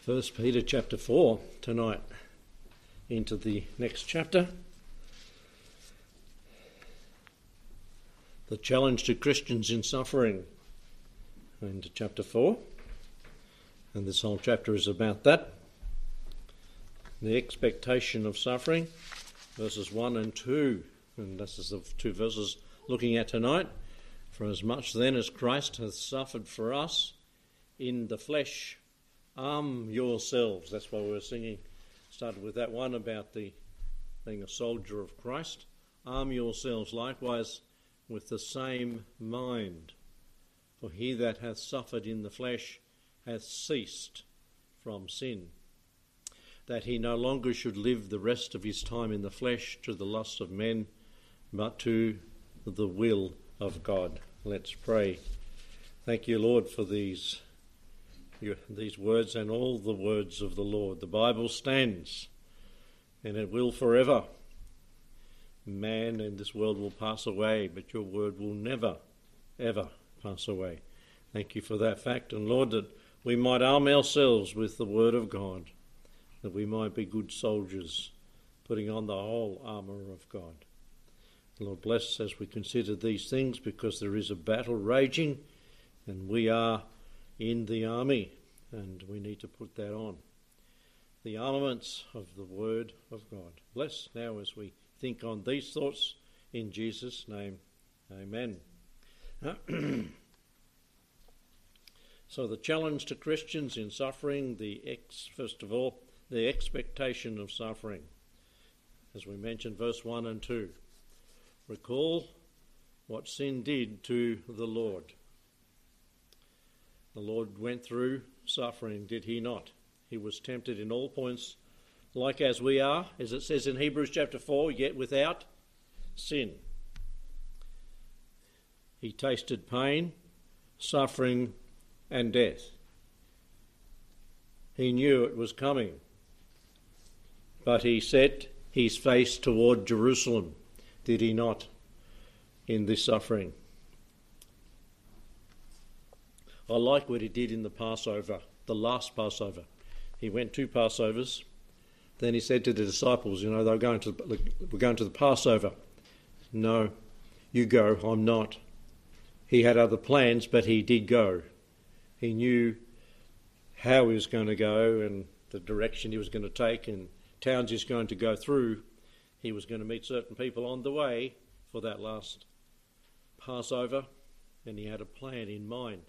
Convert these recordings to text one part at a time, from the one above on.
First Peter chapter 4 tonight into the next chapter. The challenge to Christians in suffering into chapter 4. And this whole chapter is about that. The expectation of suffering, verses 1 and 2. And this is the two verses looking at tonight. For as much then as Christ hath suffered for us in the flesh, arm yourselves. That's why we were singing. Started with that one about the being a soldier of Christ. Arm yourselves likewise with the same mind. For he that hath suffered in the flesh hath ceased from sin, that he no longer should live the rest of his time in the flesh to the lust of men, but to the will of God. Let's pray. Thank you, Lord, for these these words and all the words of the Lord. The Bible stands and it will forever. Man and this world will pass away, but your word will never, ever pass away. Thank you for that fact. And Lord, that we might arm ourselves with the word of God, that we might be good soldiers, putting on the whole armour of God. Lord, bless us as we consider these things because there is a battle raging and we are in the army, and we need to put that on. The armaments of the Word of God. Bless now as we think on these thoughts in Jesus' name. Amen. so, the challenge to Christians in suffering, the ex, first of all, the expectation of suffering. As we mentioned, verse 1 and 2. Recall what sin did to the Lord. The Lord went through suffering, did he not? He was tempted in all points, like as we are, as it says in Hebrews chapter 4, yet without sin. He tasted pain, suffering, and death. He knew it was coming, but he set his face toward Jerusalem, did he not, in this suffering? I like what he did in the Passover, the last Passover. He went two Passovers. Then he said to the disciples, you know, they were going to we're going to the Passover. No, you go, I'm not. He had other plans, but he did go. He knew how he was going to go and the direction he was going to take and towns he's going to go through. He was going to meet certain people on the way for that last Passover, and he had a plan in mind.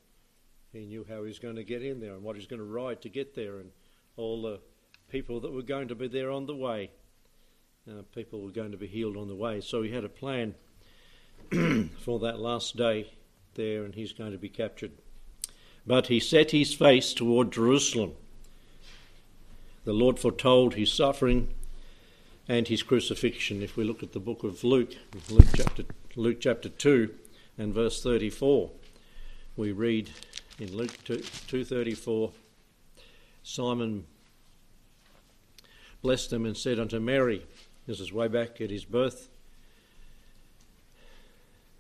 He knew how he was going to get in there and what he was going to ride to get there, and all the people that were going to be there on the way. Uh, people were going to be healed on the way. So he had a plan for that last day there, and he's going to be captured. But he set his face toward Jerusalem. The Lord foretold his suffering and his crucifixion. If we look at the book of Luke, Luke chapter, Luke chapter 2 and verse 34, we read in Luke 2.34, Simeon blessed them and said unto Mary, this is way back at his birth,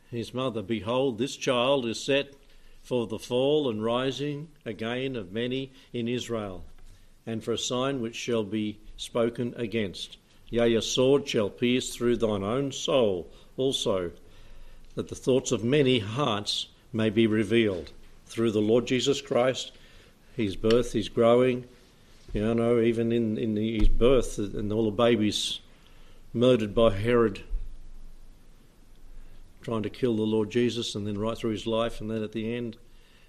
his mother, Behold, this child is set for the fall and rising again of many in Israel, and for a sign which shall be spoken against. Yea, a sword shall pierce through thine own soul also, that the thoughts of many hearts may be revealed through the Lord Jesus Christ, his birth, his growing, you know, even in, in his birth and all the babies murdered by Herod trying to kill the Lord Jesus, and then right through his life, and then at the end,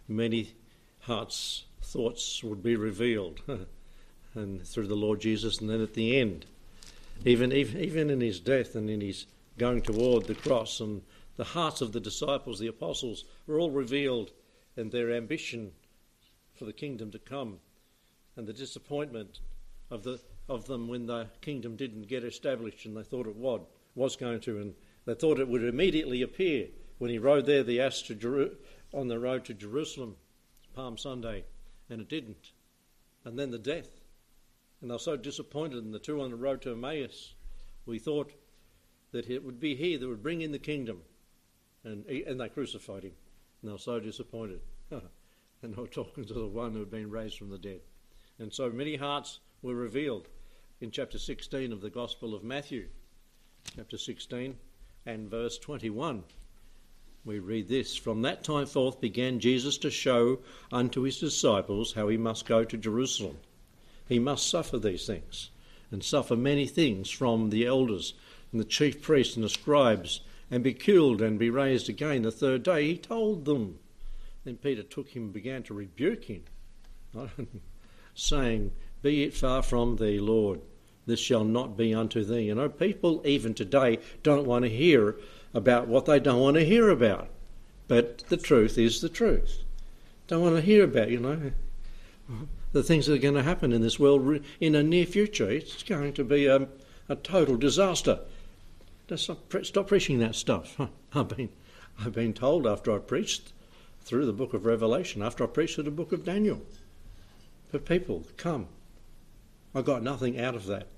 many hearts' thoughts would be revealed, and through the Lord Jesus, and then at the end, even, even even in his death and in his going toward the cross, and the hearts of the disciples, the apostles, were all revealed and their ambition for the kingdom to come and the disappointment of, the, of them when the kingdom didn't get established and they thought it would, was going to, and they thought it would immediately appear when he rode there the ass to Jeru- on the road to Jerusalem, Palm Sunday, and it didn't. And then the death. And they were so disappointed, and the two on the road to Emmaus, we thought that it would be he that would bring in the kingdom. And, and they crucified him. And they were so disappointed. and they were talking to the one who had been raised from the dead. And so many hearts were revealed in chapter 16 of the Gospel of Matthew. Chapter 16 and verse 21. We read this From that time forth began Jesus to show unto his disciples how he must go to Jerusalem. He must suffer these things, and suffer many things from the elders and the chief priests and the scribes, and be killed and be raised again the third day. He told them. Then Peter took him and began to rebuke him, saying, Be it far from thee, Lord. This shall not be unto thee. You know, people even today don't want to hear about what they don't want to hear about. But the truth is the truth. Don't want to hear about, you know, the things that are going to happen in this world in a near future. It's going to be a, a total disaster. Stop, preaching that stuff. I've been, I've been told after I preached through the book of Revelation, after I preached through the book of Daniel, for people, come. I got nothing out of that.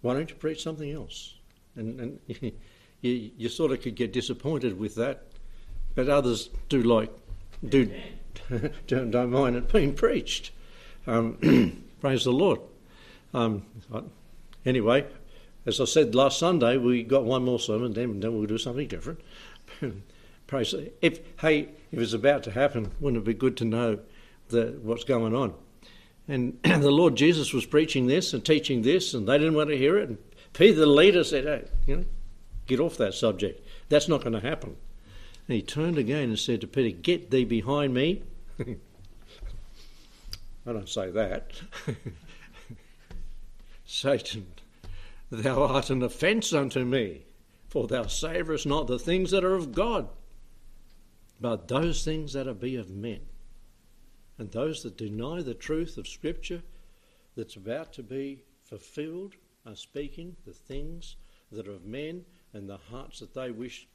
Why don't you preach something else? And, and you, you sort of could get disappointed with that, but others do like do don't, don't mind it being preached. Um, praise the Lord. Um, anyway, as I said last Sunday, we got one more sermon, then, then we'll do something different. praise. If hey, if it's about to happen, wouldn't it be good to know the, what's going on? And the Lord Jesus was preaching this and teaching this, and they didn't want to hear it. And Peter, the leader, said, "Hey, you know, Get off that subject. That's not going to happen. And he turned again and said to Peter, Get thee behind me. I don't say that. Satan, thou art an offence unto me, for thou savourest not the things that are of God, but those things that are be of men. And those that deny the truth of Scripture that's about to be fulfilled are speaking the things that are of men and the hearts that they wish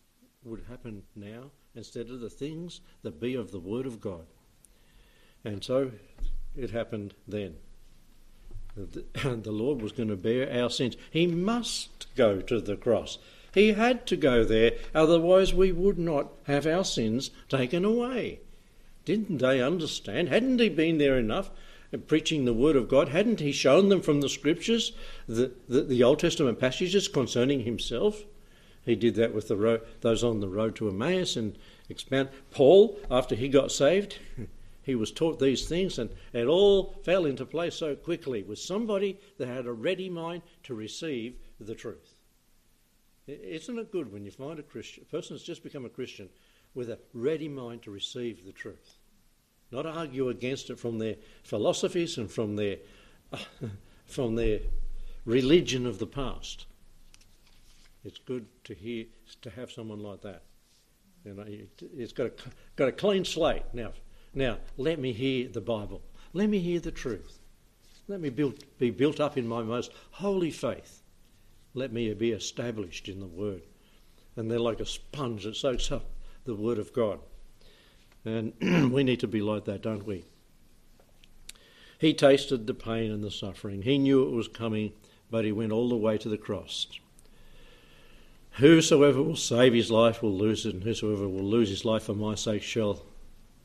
would happen now instead of the things that be of the Word of God. And so it happened then. The Lord was going to bear our sins. He must go to the cross. He had to go there, otherwise, we would not have our sins taken away. Didn't they understand? Hadn't He been there enough uh, preaching the Word of God? Hadn't He shown them from the Scriptures the, the, the Old Testament passages concerning Himself? He did that with the those on the road to Emmaus and expound. Paul, after he got saved, he was taught these things and it all fell into place so quickly with somebody that had a ready mind to receive the truth. Isn't it good when you find a Christian, a person that's just become a Christian with a ready mind to receive the truth? Not argue against it from their philosophies and from their, from their religion of the past. It's good to hear to have someone like that. You know, it's got a got a clean slate. Now, now let me hear the Bible. Let me hear the truth. Let me build, be built up in my most holy faith. Let me be established in the Word. And they're like a sponge that soaks up the Word of God. And we need to be like that, don't we? He tasted the pain and the suffering. He knew it was coming, but he went all the way to the cross. Whosoever will save his life will lose it, and whosoever will lose his life for my sake shall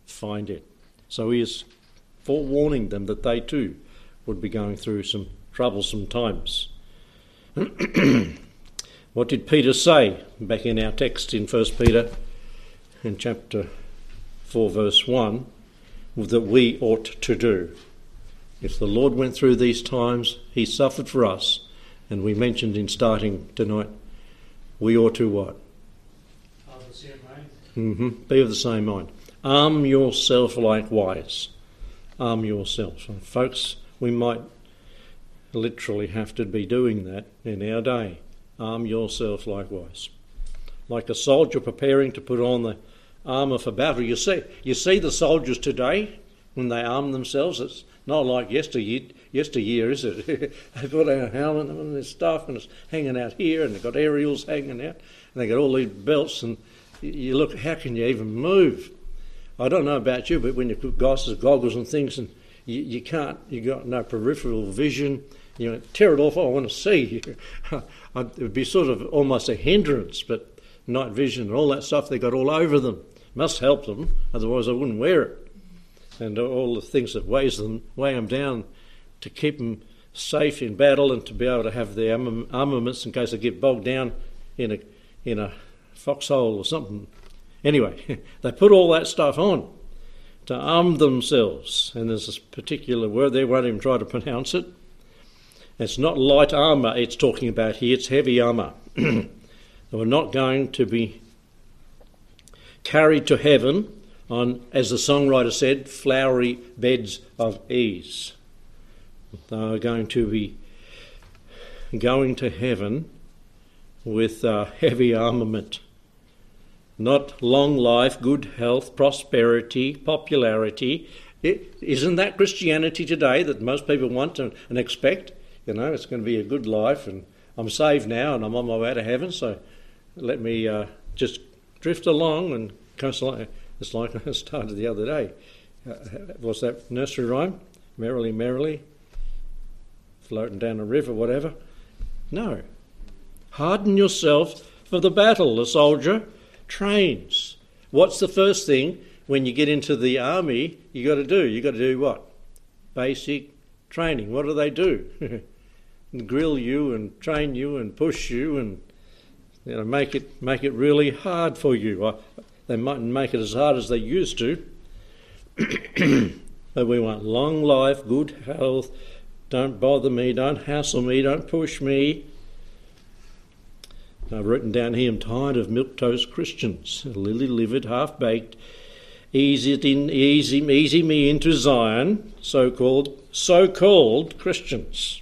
find it. So he is forewarning them that they too would be going through some troublesome times. what did Peter say back in our text in 1 Peter in chapter 4, verse 1 that we ought to do? If the Lord went through these times, he suffered for us, and we mentioned in starting tonight we ought to what? Of the same mind. Mm-hmm. Be of the same mind. Arm yourself likewise. Arm yourself. And folks, we might literally have to be doing that in our day. Arm yourself likewise. Like a soldier preparing to put on the armour for battle. You see, you see the soldiers today when they arm themselves. It's not like yesteryear, yesteryear is it? they've got a helmet and their stuff and it's hanging out here and they've got aerials hanging out and they've got all these belts and you look, how can you even move? I don't know about you, but when you put glasses, goggles and things and you, you can't, you got no peripheral vision, you know, tear it off, I want to see. it would be sort of almost a hindrance, but night vision and all that stuff they got all over them must help them, otherwise I wouldn't wear it. and all the things that weighs them, weigh them down to keep them safe in battle and to be able to have their armaments in case they get bogged down in a in a foxhole or something. Anyway, they put all that stuff on to arm themselves, and there's this particular word there. Won't even try to pronounce it. It's not light armour. It's talking about here. It's heavy armour. they were not going to be carried to heaven on, as the songwriter said, flowery beds of ease. They are going to be going to heaven with uh, heavy armament. Not long life, good health, prosperity, popularity. It, isn't that Christianity today that most people want and, and expect? You know, it's going to be a good life, and I'm saved now, and I'm on my way to heaven. So let me uh, just drift along and like it's like I started the other day. Uh, was that nursery rhyme? Merrily, merrily, floating down a river, whatever. No. Harden yourself for the battle. The soldier trains. What's the first thing when you get into the army you got to do? You got to do what? Basic training. What do they do? Grill you and train you and push you and you know make it make it really hard for you. They mightn't make it as hard as they used to. but we want long life, good health. Don't bother me, don't hassle me, don't push me. I've written down here I'm tired of milquetoast Christians, lily livered, half baked, easy, in, easy, easy me into Zion, so called so called Christians.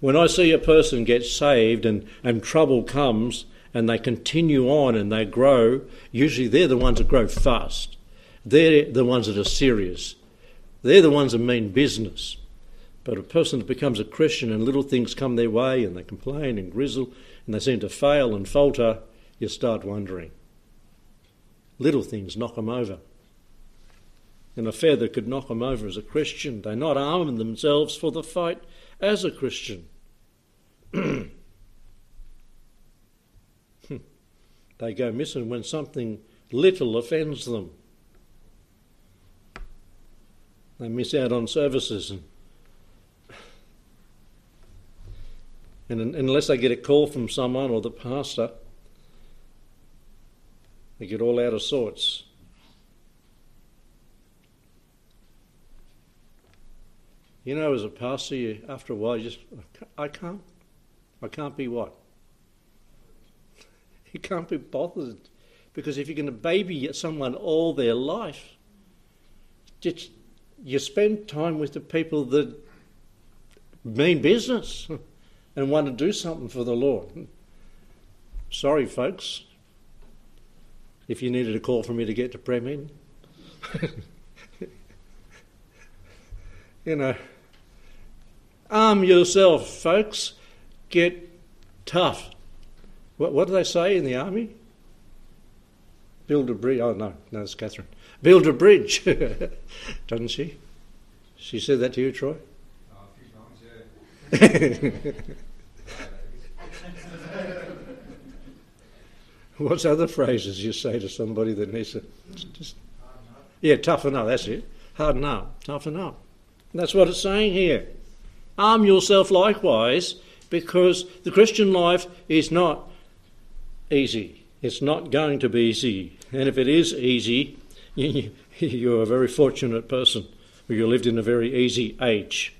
When I see a person get saved and, and trouble comes, and they continue on and they grow, usually they're the ones that grow fast. They're the ones that are serious. They're the ones that mean business. But a person that becomes a Christian and little things come their way and they complain and grizzle and they seem to fail and falter, you start wondering. Little things knock them over. And a feather could knock them over as a Christian. They're not arming themselves for the fight as a Christian. They go missing when something little offends them. They miss out on services and And unless they get a call from someone or the pastor, they get all out of sorts. You know, as a pastor, you, after a while, you just, I can't, I can't be what? You can't be bothered because if you're going to baby someone all their life, just you spend time with the people that mean business and want to do something for the Lord. Sorry, folks, if you needed a call from me to get to Prem you know, arm yourself, folks. Get tough. What, what do they say in the army? Build a bridge. Oh, no, no, it's Catherine. Build a bridge, doesn't she? She said that to you, Troy? Oh, a few times, yeah. What's other phrases you say to somebody that needs to just yeah, toughen up. That's it. Harden up, toughen up. And that's what it's saying here. Arm yourself likewise, because the Christian life is not easy. It's not going to be easy. And if it is easy, you're a very fortunate person, you lived in a very easy age.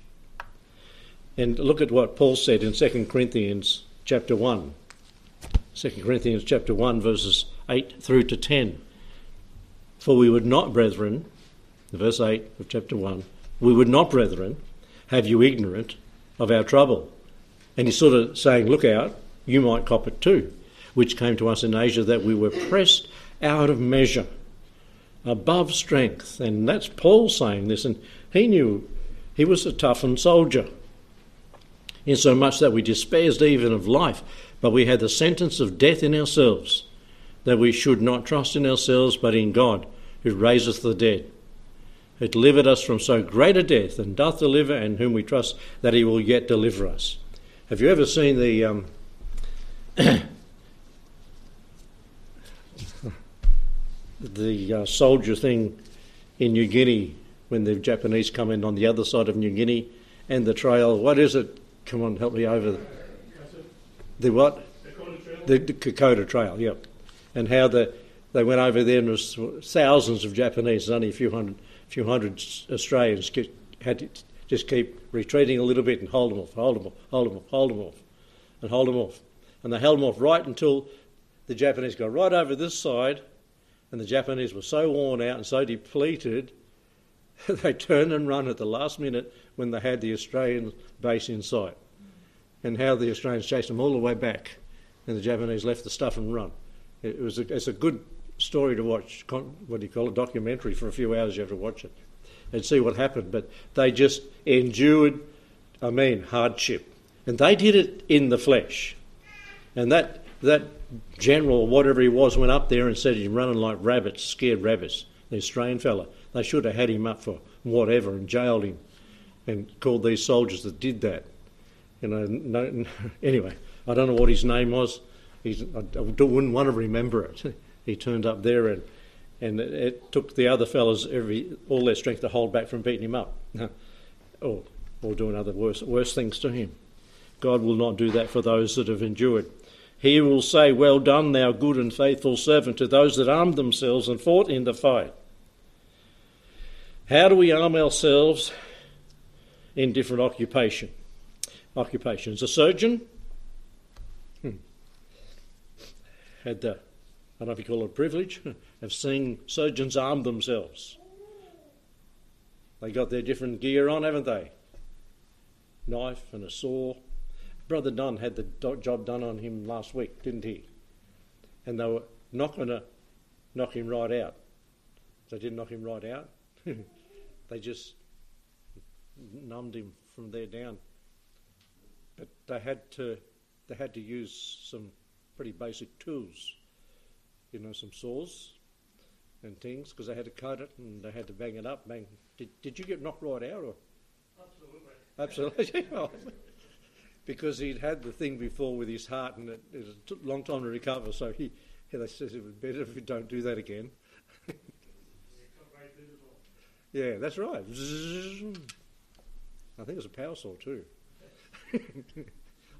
And look at what Paul said in 2 Corinthians chapter 1. 2 Corinthians chapter 1 verses 8 through to 10. For we would not, brethren, verse 8 of chapter 1, we would not, brethren, have you ignorant of our trouble. And he's sort of saying, look out, you might cop it too which came to us in Asia, that we were pressed out of measure, above strength. And that's Paul saying this, and he knew he was a toughened soldier, insomuch that we despaired even of life, but we had the sentence of death in ourselves, that we should not trust in ourselves, but in God, who raiseth the dead. Who delivered us from so great a death, and doth deliver, and whom we trust that he will yet deliver us. Have you ever seen the um, the uh, soldier thing in New Guinea when the Japanese come in on the other side of New Guinea and the trail. What is it? Come on, help me over. The what? The, the Kokoda Trail, yep. And how the, they went over there and was thousands of Japanese, only a few hundred, few hundred Australians had to just keep retreating a little bit and hold them off, hold them off, hold them off, hold them off, and hold them off. And they held them off right until the Japanese got right over this side, and the Japanese were so worn out and so depleted, they turned and run at the last minute when they had the Australian base in sight. And how the Australians chased them all the way back, and the Japanese left the stuff and run. It was a, it's a good story to watch. What do you call it? Documentary for a few hours. You have to watch it and see what happened. But they just endured, I mean, hardship, and they did it in the flesh. And that that general, whatever he was, went up there and said he's running like rabbits, scared rabbits. The Australian fella. They should have had him up for whatever and jailed him, and called these soldiers that did that. You know. No, anyway, I don't know what his name was. He's, I, I wouldn't want to remember it. He turned up there and and it, it, took the other fellas every all their strength to hold back from beating him up, or or doing other worse worse things to him. God will not do that for those that have endured. He will say, "Well done, thou good and faithful servant," to those that armed themselves and fought in the fight. How do we arm ourselves in different occupation? Occupations. A surgeon hmm. had the I don't know if you call it a privilege, of seeing surgeons arm themselves. They got their different gear on, haven't they? Knife and a saw. Brother Dunn had the job done on him last week, didn't he? And they were not going to knock him right out. They didn't knock him right out. they just numbed him from there down. But they had to they had to use some pretty basic tools you know, some saws and things because they had to cut it and they had to bang it up. Bang. Did, did you get knocked right out? Or? Absolutely. Absolutely. because he'd had the thing before with his heart and it, it took a long time to recover. So he, he they says it was better if you don't do that again. yeah, that's right. I think it was a power saw too.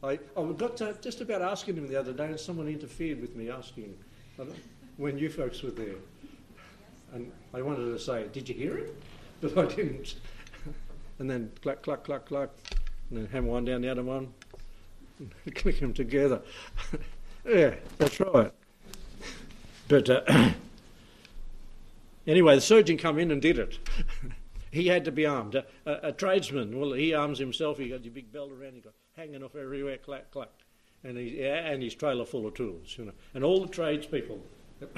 I, I got to just about asking him the other day, and someone interfered with me asking when you folks were there. And I wanted to say, Did you hear it? But I didn't. and then clack, clack, clack, clack, and then hammer one down the other one, click them together. yeah, that's right. But uh, anyway, the surgeon come in and did it. He had to be armed. A, a, a, tradesman, well, he arms himself. He got your big belt around. He got hanging off everywhere, clack, clack and, he, and his trailer full of tools, you know. And all the tradespeople.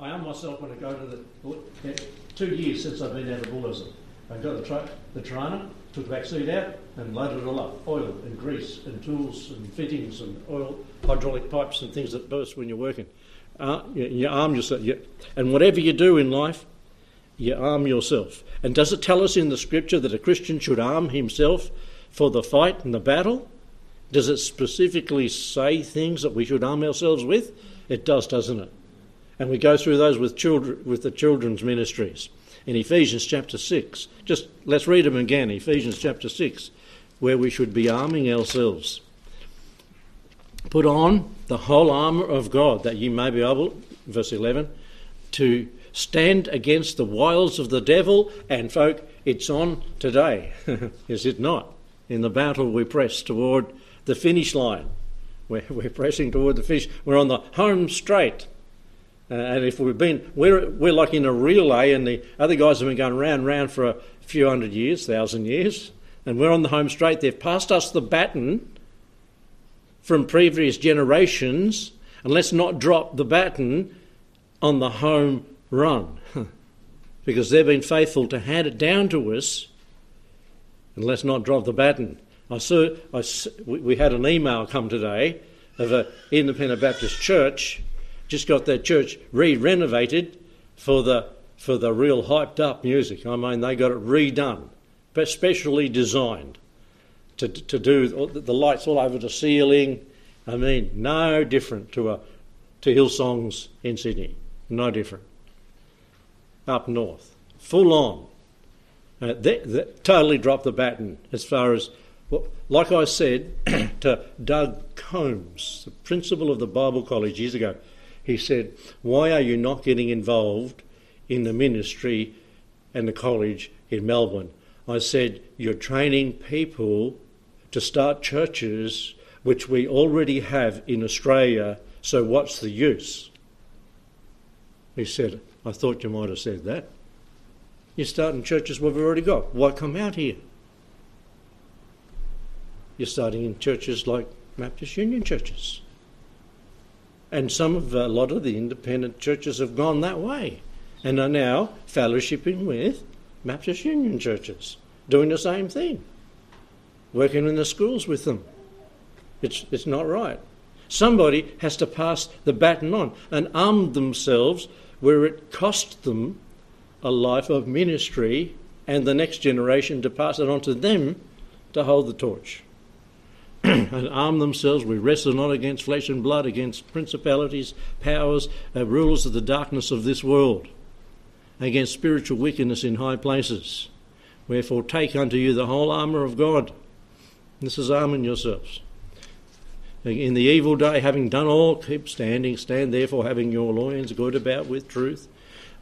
I am myself when I go to the two years since I've been out of Bullism. I got the, tra- the Torana, took the back seat out, and loaded it all up oil and grease and tools and fittings and oil, hydraulic pipes and things that burst when you're working. Uh, you, you, arm yourself. You, and whatever you do in life, you arm yourself. And does it tell us in the scripture that a Christian should arm himself for the fight and the battle? Does it specifically say things that we should arm ourselves with? It does, doesn't it? And we go through those with children with the children's ministries. In Ephesians chapter 6, just let's read them again, Ephesians chapter 6, where we should be arming ourselves. Put on the whole armour of God that ye may be able, verse 11, to stand against the wiles of the devil. And, folk, it's on today, is it not? In the battle we press toward the finish line. We're, we're pressing toward the finish. We're on the home straight. Uh, and if we've been, we're, we're like in a relay, and the other guys have been going round and round for a few hundred years, thousand years, and we're on the home straight. They've passed us the baton from previous generations, and let's not drop the baton on the home run because they've been faithful to hand it down to us, and let's not drop the baton. I saw, I, we had an email come today of an independent Baptist church, just got their church re renovated for the, for the real hyped up music. I mean, they got it redone, but specially designed to, to do the lights all over the ceiling. I mean, no different to, a, to Hillsongs in Sydney, no different. Up north, full on. Uh, they, they totally dropped the baton as far as, well, like I said to Doug Combs, the principal of the Bible College years ago, he said, Why are you not getting involved in the ministry and the college in Melbourne? I said, You're training people to start churches which we already have in Australia, so what's the use? He said, I thought you might have said that. You're starting churches where we've already got. Why come out here? You're starting in churches like Baptist Union churches. And some of a lot of the independent churches have gone that way and are now fellowshipping with Baptist Union churches, doing the same thing, working in the schools with them. It's, it's not right. Somebody has to pass the baton on and arm themselves where it cost them a life of ministry and the next generation to pass it on to them to hold the torch. and arm themselves. We wrestle not against flesh and blood, against principalities, powers, uh, rulers of the darkness of this world, against spiritual wickedness in high places. Wherefore, take unto you the whole armour of God. This is arming yourselves. In the evil day, having done all, keep standing. Stand therefore, having your loins girt about with truth,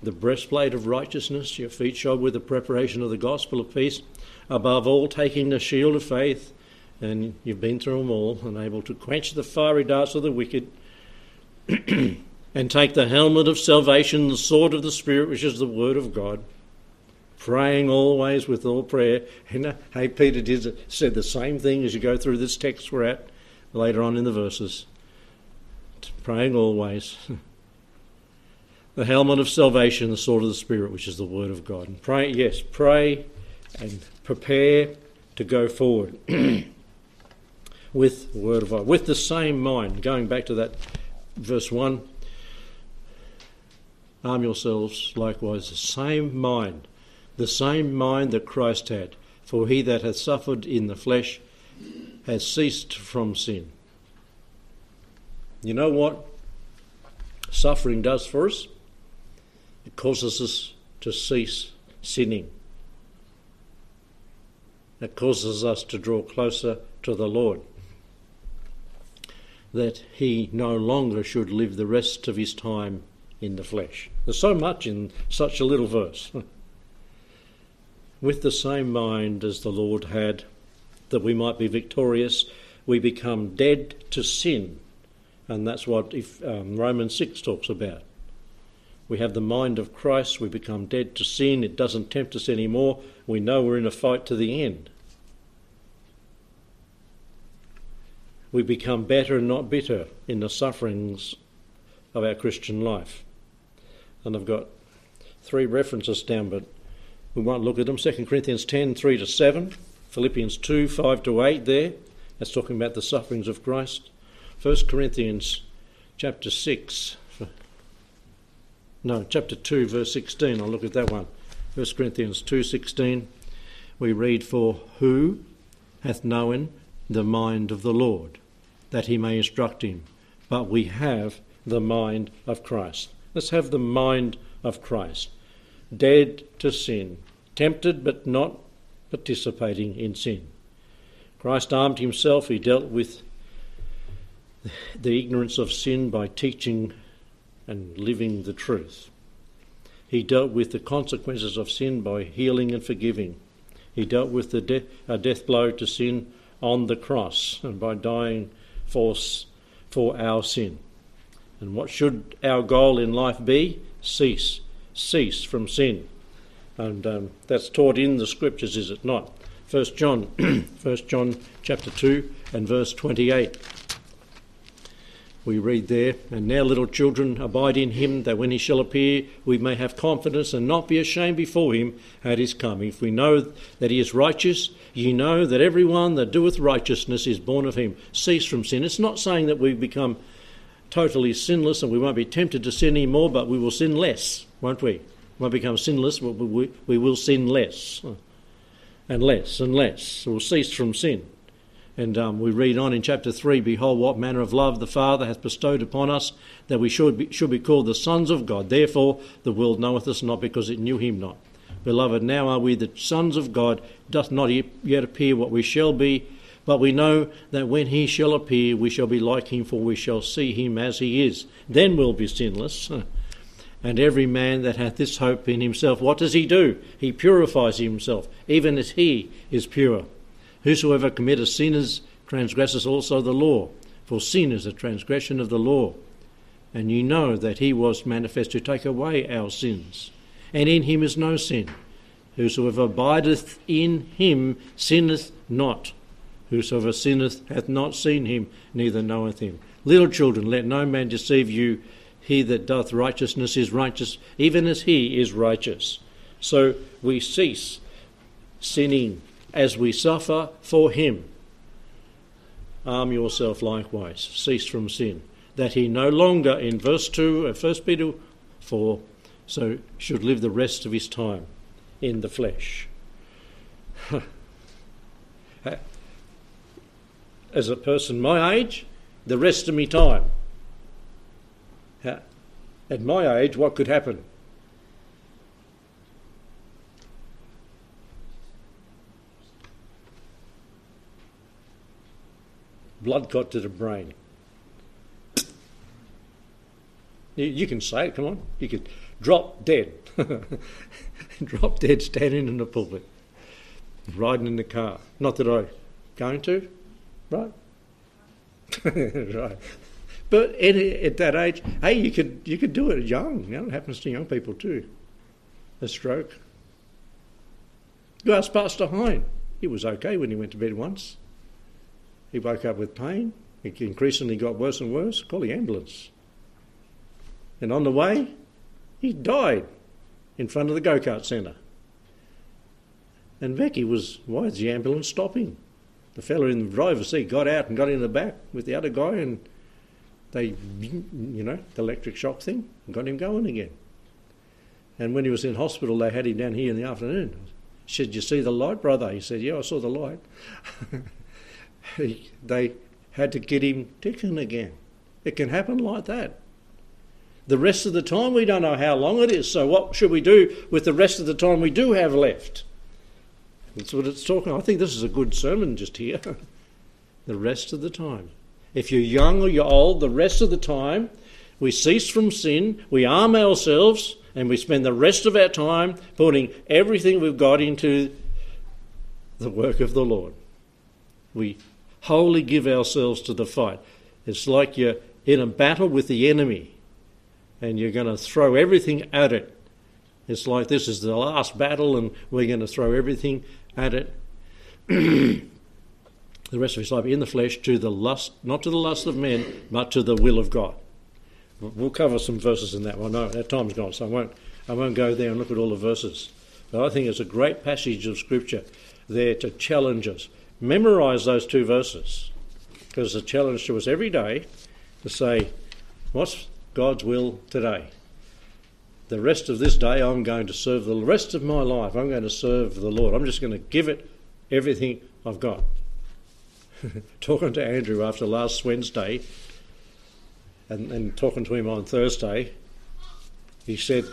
the breastplate of righteousness, your feet shod with the preparation of the gospel of peace. Above all, taking the shield of faith, and you've been through them all, and able to quench the fiery darts of the wicked. and take the helmet of salvation, the sword of the Spirit, which is the word of God, praying always with all prayer. And hey, Peter did said the same thing as you go through this text we're at later on in the verses. Praying always. the helmet of salvation, the sword of the Spirit, which is the word of God. And pray, yes, pray and prepare to go forward with word of God, with the same mind. Going back to that verse 1 arm yourselves likewise, the same mind, the same mind that Christ had. For he that hath suffered in the flesh has ceased from sin. You know what suffering does for us? It causes us to cease sinning. It causes us to draw closer to the Lord. That he no longer should live the rest of his time in the flesh. There's so much in such a little verse. With the same mind as the Lord had, that we might be victorious, we become dead to sin. And that's what if, um, Romans 6 talks about. We have the mind of Christ, we become dead to sin, it doesn't tempt us anymore, we know we're in a fight to the end. We become better and not bitter in the sufferings of our Christian life. And I've got three references down, but we won't look at them. 2 Corinthians 10 3 to 7, Philippians 2 5 to 8 there. That's talking about the sufferings of Christ. 1 Corinthians chapter 6, no, chapter 2, verse 16. I'll look at that one. 1 Corinthians 2:16. We read, "For who hath known the mind of the Lord, that he may instruct him? But we have the mind of Christ." Let's have the mind of Christ. Dead to sin, tempted but not participating in sin. Christ armed himself, he dealt with the ignorance of sin by teaching and living the truth. He dealt with the consequences of sin by healing and forgiving. He dealt with the de- a death blow to sin on the cross and by dying for, for our sin. And what should our goal in life be? Cease. Cease from sin. And um, that's taught in the scriptures, is it not? First John, First John chapter 2 and verse 28 we read there, And now, little children, abide in him, that when he shall appear, we may have confidence and not be ashamed before him at his coming. If we know that he is righteous, ye know that every one that doeth righteousness is born of him. Cease from sin. It's not saying that we become totally sinless and we won't be tempted to sin anymore, but we will sin less, won't we? Won't become sinless, but we, we will sin less and less and less. We'll cease from sin. And um, we read on in chapter 3 Behold, what manner of love the Father hath bestowed upon us, that we should be, should be called the sons of God. Therefore, the world knoweth us not because it knew him not. Beloved, now are we the sons of God, doth not yet appear what we shall be, but we know that when he shall appear, we shall be like him, for we shall see him as he is. Then we'll be sinless. And every man that hath this hope in himself, what does he do? He purifies himself, even as he is pure. Whosoever committeth sinners transgresses also the law, for sin is a transgression of the law. And ye know that he was manifest to take away our sins, and in him is no sin. Whosoever abideth in him sinneth not. Whosoever sinneth hath not seen him, neither knoweth him. Little children, let no man deceive you. He that doth righteousness is righteous, even as he is righteous. So we cease sinning as we suffer for him. Arm yourself likewise, cease from sin, that he no longer, in verse 2 uh, of 1 Peter 4, so should live the rest of his time in the flesh. as a person my age, the rest of me time. At my age, what could happen? Blood got to the brain. You, you can say it, come on. You could drop dead. drop dead standing in the pulpit, riding in the car. Not that I'm going to, right? right. But at, at, that age, hey, you could you could do it young. You know, it happens to young people too. A stroke. You ask Pastor Hine. He was okay when he went to bed once. He woke up with pain. It increasingly got worse and worse. Call the ambulance. And on the way, he died in front of the go kart centre. And Becky was, why is the ambulance stopping? the fellow in the driver's seat got out and got in the back with the other guy, and they, you know, the electric shock thing, got him going again. And when he was in hospital, they had him down here in the afternoon. said, you see the light, brother? He said, yeah, I saw the light. they had to get him ticking again. It can happen like that. The rest of the time, we don't know how long it is. So, what should we do with the rest of the time we do have left? That's what it's talking. I think this is a good sermon just here. the rest of the time. If you're young or you're old, the rest of the time we cease from sin, we arm ourselves, and we spend the rest of our time putting everything we've got into the work of the Lord. We wholly give ourselves to the fight. It's like you're in a battle with the enemy and you're going to throw everything at it. It's like this is the last battle and we're going to throw everything at it the rest of his life in the flesh to the lust, not to the lust of men, but to the will of God. We'll cover some verses in that one. No, that time's gone, so I won't, I won't go there and look at all the verses. But I think it's a great passage of Scripture there to challenge us. Memorize those two verses because it's a challenge to us every day to say, What's God's will today? the rest of this day I'm going to serve the rest of my life. I'm going to serve the Lord. I'm just going to give it everything I've got. talking to Andrew after last Wednesday and, and talking to him on Thursday, he said,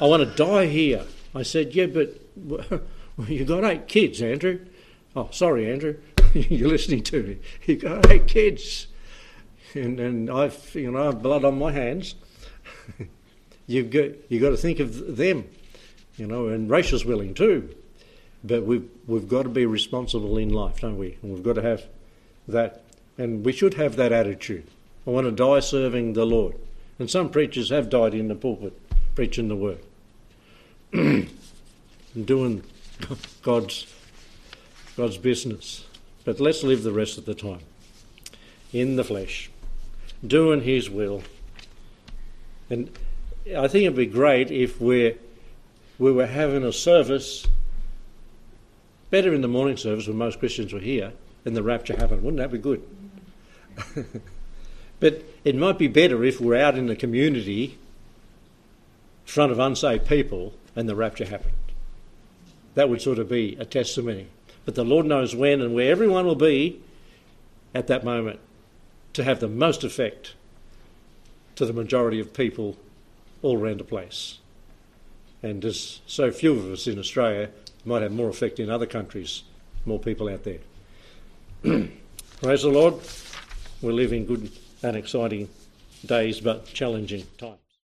I want to die here. I said, Yeah, but you've got eight kids, Andrew. Oh, sorry, Andrew. You're listening to me. You've got eight kids. And, and I've, you know, I've blood on my hands. you've got you've got to think of them, you know, and Rachel's willing too, but we've we've got to be responsible in life, don't we? And we've got to have that, and we should have that attitude. I want to die serving the Lord, and some preachers have died in the pulpit preaching the word, doing God's God's business. But let's live the rest of the time in the flesh, doing His will. And I think it'd be great if we're, we were having a service better in the morning service when most Christians were here and the rapture happened. Wouldn't that be good? but it might be better if we're out in the community in front of unsaved people and the rapture happened. That would sort of be a testimony. But the Lord knows when and where everyone will be at that moment to have the most effect to the majority of people all around the place. and there's so few of us in Australia, it might have more effect in other countries, more people out there. Praise the Lord. We live in good and exciting days, but challenging times.